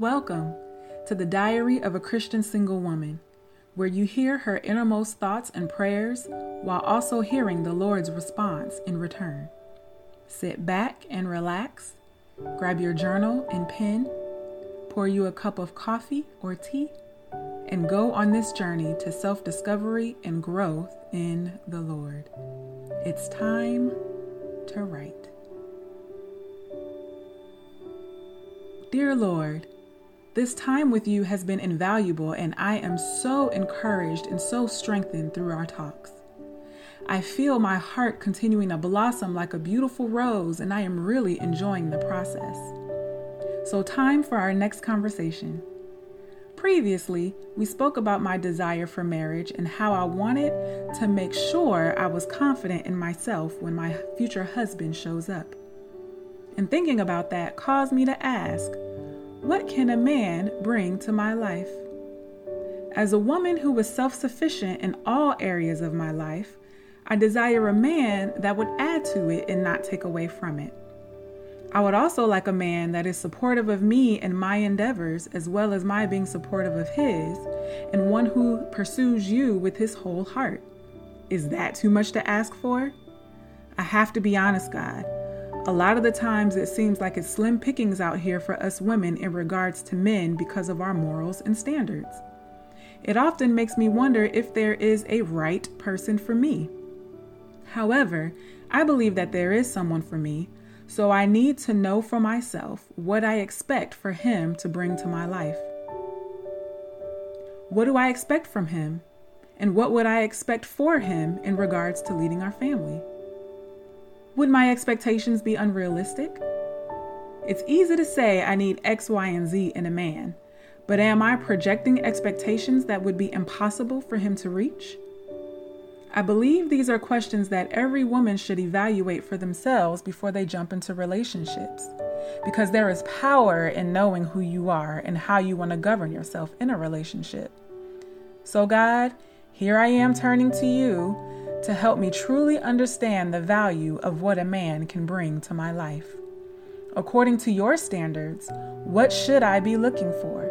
Welcome to the Diary of a Christian Single Woman, where you hear her innermost thoughts and prayers while also hearing the Lord's response in return. Sit back and relax, grab your journal and pen, pour you a cup of coffee or tea, and go on this journey to self discovery and growth in the Lord. It's time to write. Dear Lord, this time with you has been invaluable, and I am so encouraged and so strengthened through our talks. I feel my heart continuing to blossom like a beautiful rose, and I am really enjoying the process. So, time for our next conversation. Previously, we spoke about my desire for marriage and how I wanted to make sure I was confident in myself when my future husband shows up. And thinking about that caused me to ask, what can a man bring to my life? As a woman who was self sufficient in all areas of my life, I desire a man that would add to it and not take away from it. I would also like a man that is supportive of me and my endeavors, as well as my being supportive of his, and one who pursues you with his whole heart. Is that too much to ask for? I have to be honest, God. A lot of the times it seems like it's slim pickings out here for us women in regards to men because of our morals and standards. It often makes me wonder if there is a right person for me. However, I believe that there is someone for me, so I need to know for myself what I expect for him to bring to my life. What do I expect from him? And what would I expect for him in regards to leading our family? Would my expectations be unrealistic? It's easy to say I need X, Y, and Z in a man, but am I projecting expectations that would be impossible for him to reach? I believe these are questions that every woman should evaluate for themselves before they jump into relationships, because there is power in knowing who you are and how you want to govern yourself in a relationship. So, God, here I am turning to you to help me truly understand the value of what a man can bring to my life. According to your standards, what should I be looking for?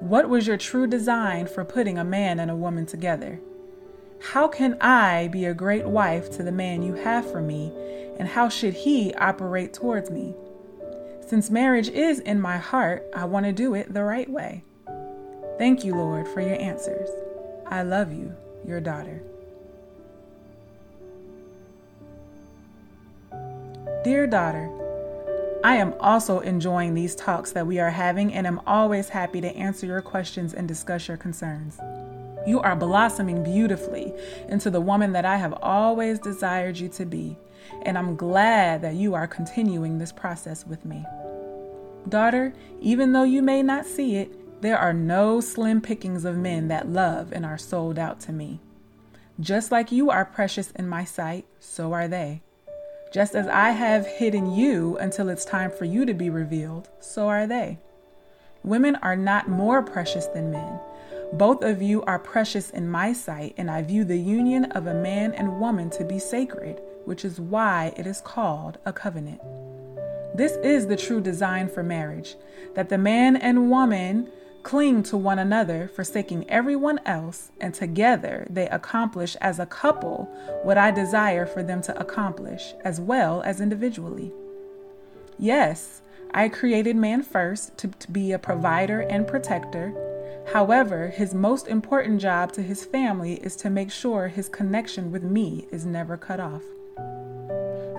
What was your true design for putting a man and a woman together? How can I be a great wife to the man you have for me, and how should he operate towards me? Since marriage is in my heart, I want to do it the right way. Thank you, Lord, for your answers. I love you, your daughter. Dear daughter, I am also enjoying these talks that we are having and am always happy to answer your questions and discuss your concerns. You are blossoming beautifully into the woman that I have always desired you to be, and I'm glad that you are continuing this process with me. Daughter, even though you may not see it, there are no slim pickings of men that love and are sold out to me. Just like you are precious in my sight, so are they. Just as I have hidden you until it's time for you to be revealed, so are they. Women are not more precious than men. Both of you are precious in my sight, and I view the union of a man and woman to be sacred, which is why it is called a covenant. This is the true design for marriage that the man and woman cling to one another, forsaking everyone else, and together they accomplish as a couple what I desire for them to accomplish, as well as individually. Yes, I created man first to, to be a provider and protector. However, his most important job to his family is to make sure his connection with me is never cut off.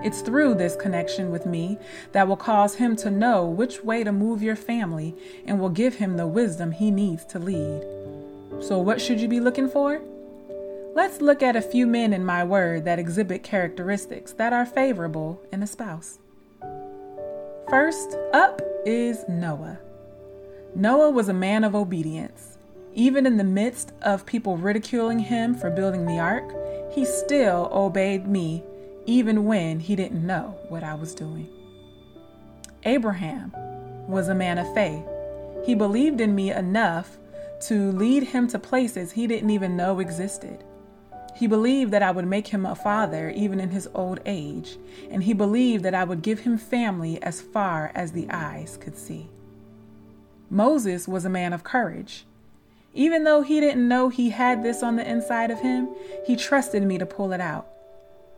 It's through this connection with me that will cause him to know which way to move your family and will give him the wisdom he needs to lead. So, what should you be looking for? Let's look at a few men in my word that exhibit characteristics that are favorable in a spouse. First up is Noah. Noah was a man of obedience. Even in the midst of people ridiculing him for building the ark, he still obeyed me even when he didn't know what I was doing. Abraham was a man of faith. He believed in me enough to lead him to places he didn't even know existed. He believed that I would make him a father even in his old age, and he believed that I would give him family as far as the eyes could see. Moses was a man of courage. Even though he didn't know he had this on the inside of him, he trusted me to pull it out.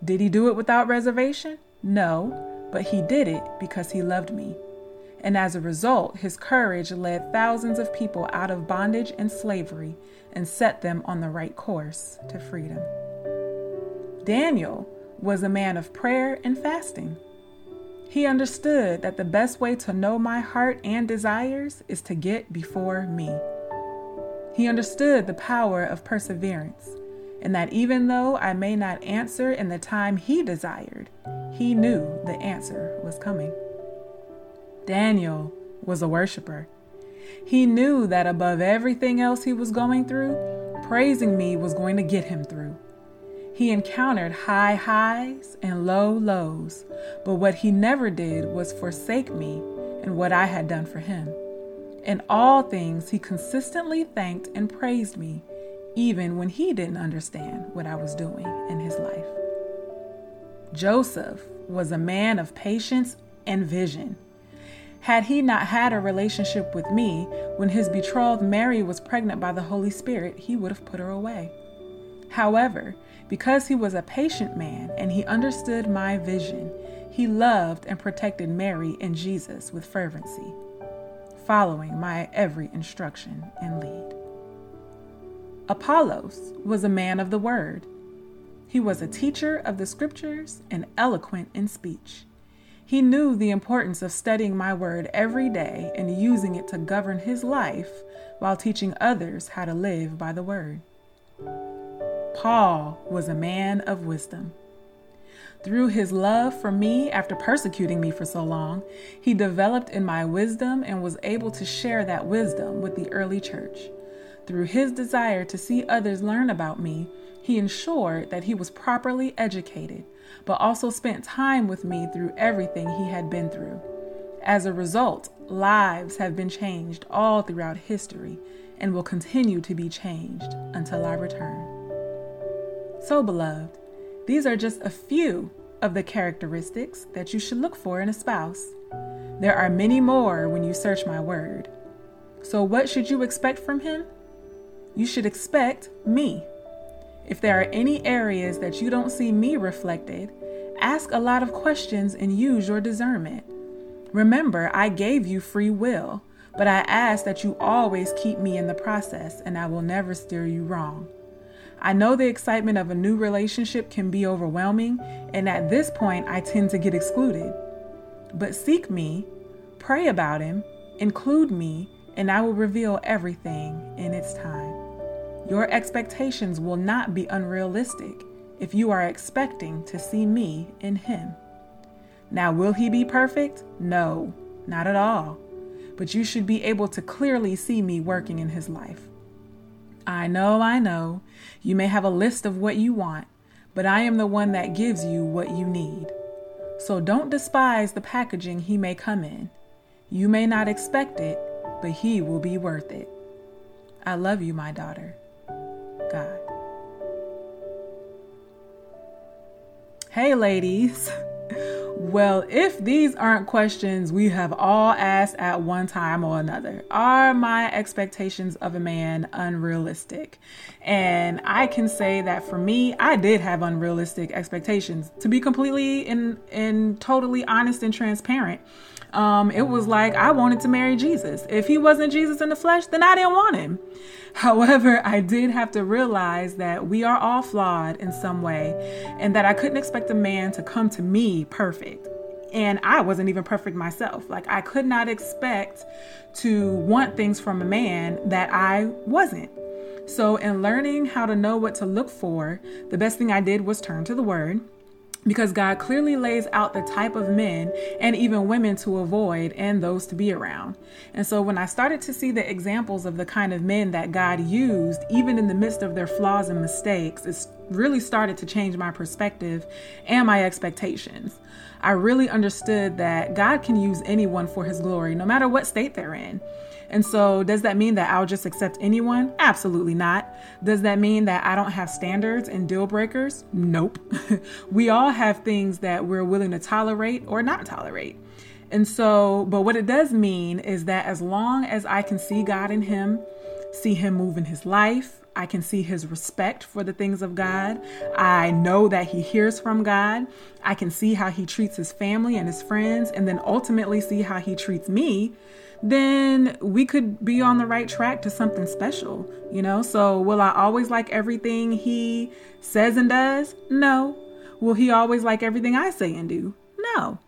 Did he do it without reservation? No, but he did it because he loved me. And as a result, his courage led thousands of people out of bondage and slavery and set them on the right course to freedom. Daniel was a man of prayer and fasting. He understood that the best way to know my heart and desires is to get before me. He understood the power of perseverance, and that even though I may not answer in the time he desired, he knew the answer was coming. Daniel was a worshiper. He knew that above everything else he was going through, praising me was going to get him through. He encountered high highs and low lows, but what he never did was forsake me and what I had done for him. In all things, he consistently thanked and praised me, even when he didn't understand what I was doing in his life. Joseph was a man of patience and vision. Had he not had a relationship with me, when his betrothed Mary was pregnant by the Holy Spirit, he would have put her away. However, because he was a patient man and he understood my vision, he loved and protected Mary and Jesus with fervency, following my every instruction and lead. Apollos was a man of the word. He was a teacher of the scriptures and eloquent in speech. He knew the importance of studying my word every day and using it to govern his life while teaching others how to live by the word. Paul was a man of wisdom. Through his love for me after persecuting me for so long, he developed in my wisdom and was able to share that wisdom with the early church. Through his desire to see others learn about me, he ensured that he was properly educated but also spent time with me through everything he had been through. As a result, lives have been changed all throughout history and will continue to be changed until I return. So, beloved, these are just a few of the characteristics that you should look for in a spouse. There are many more when you search my word. So, what should you expect from him? You should expect me. If there are any areas that you don't see me reflected, ask a lot of questions and use your discernment. Remember, I gave you free will, but I ask that you always keep me in the process and I will never steer you wrong. I know the excitement of a new relationship can be overwhelming, and at this point, I tend to get excluded. But seek me, pray about Him, include me, and I will reveal everything in its time. Your expectations will not be unrealistic if you are expecting to see me in Him. Now, will He be perfect? No, not at all. But you should be able to clearly see me working in His life. I know, I know, you may have a list of what you want, but I am the one that gives you what you need. So don't despise the packaging He may come in. You may not expect it, but He will be worth it. I love you, my daughter. God. Hey, ladies. Well, if these aren't questions we have all asked at one time or another, are my expectations of a man unrealistic? And I can say that for me, I did have unrealistic expectations. To be completely and and totally honest and transparent, um, it was like I wanted to marry Jesus. If he wasn't Jesus in the flesh, then I didn't want him. However, I did have to realize that we are all flawed in some way and that I couldn't expect a man to come to me perfect. And I wasn't even perfect myself. Like, I could not expect to want things from a man that I wasn't. So, in learning how to know what to look for, the best thing I did was turn to the word because God clearly lays out the type of men and even women to avoid and those to be around. And so when I started to see the examples of the kind of men that God used, even in the midst of their flaws and mistakes, it really started to change my perspective and my expectations. I really understood that God can use anyone for his glory, no matter what state they're in. And so, does that mean that I'll just accept anyone? Absolutely not. Does that mean that I don't have standards and deal breakers? Nope. we all have things that we're willing to tolerate or not tolerate. And so, but what it does mean is that as long as I can see God in him, see him move in his life, I can see his respect for the things of God. I know that he hears from God. I can see how he treats his family and his friends, and then ultimately see how he treats me. Then we could be on the right track to something special, you know? So, will I always like everything he says and does? No. Will he always like everything I say and do? No.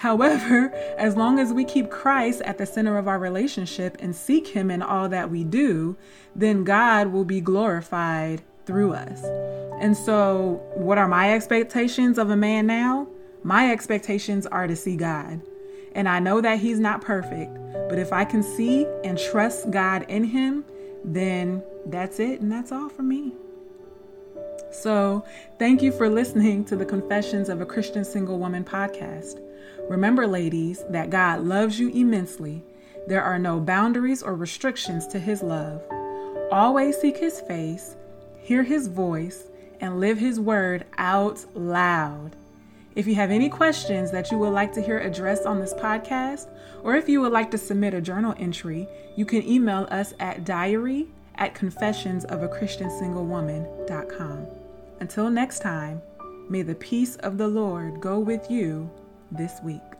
However, as long as we keep Christ at the center of our relationship and seek Him in all that we do, then God will be glorified through us. And so, what are my expectations of a man now? My expectations are to see God. And I know that He's not perfect, but if I can see and trust God in Him, then that's it and that's all for me. So, thank you for listening to the Confessions of a Christian Single Woman podcast. Remember, ladies, that God loves you immensely. There are no boundaries or restrictions to His love. Always seek His face, hear His voice, and live His word out loud. If you have any questions that you would like to hear addressed on this podcast, or if you would like to submit a journal entry, you can email us at diary at confessionsofaChristianSingleWoman.com. Until next time, may the peace of the Lord go with you this week.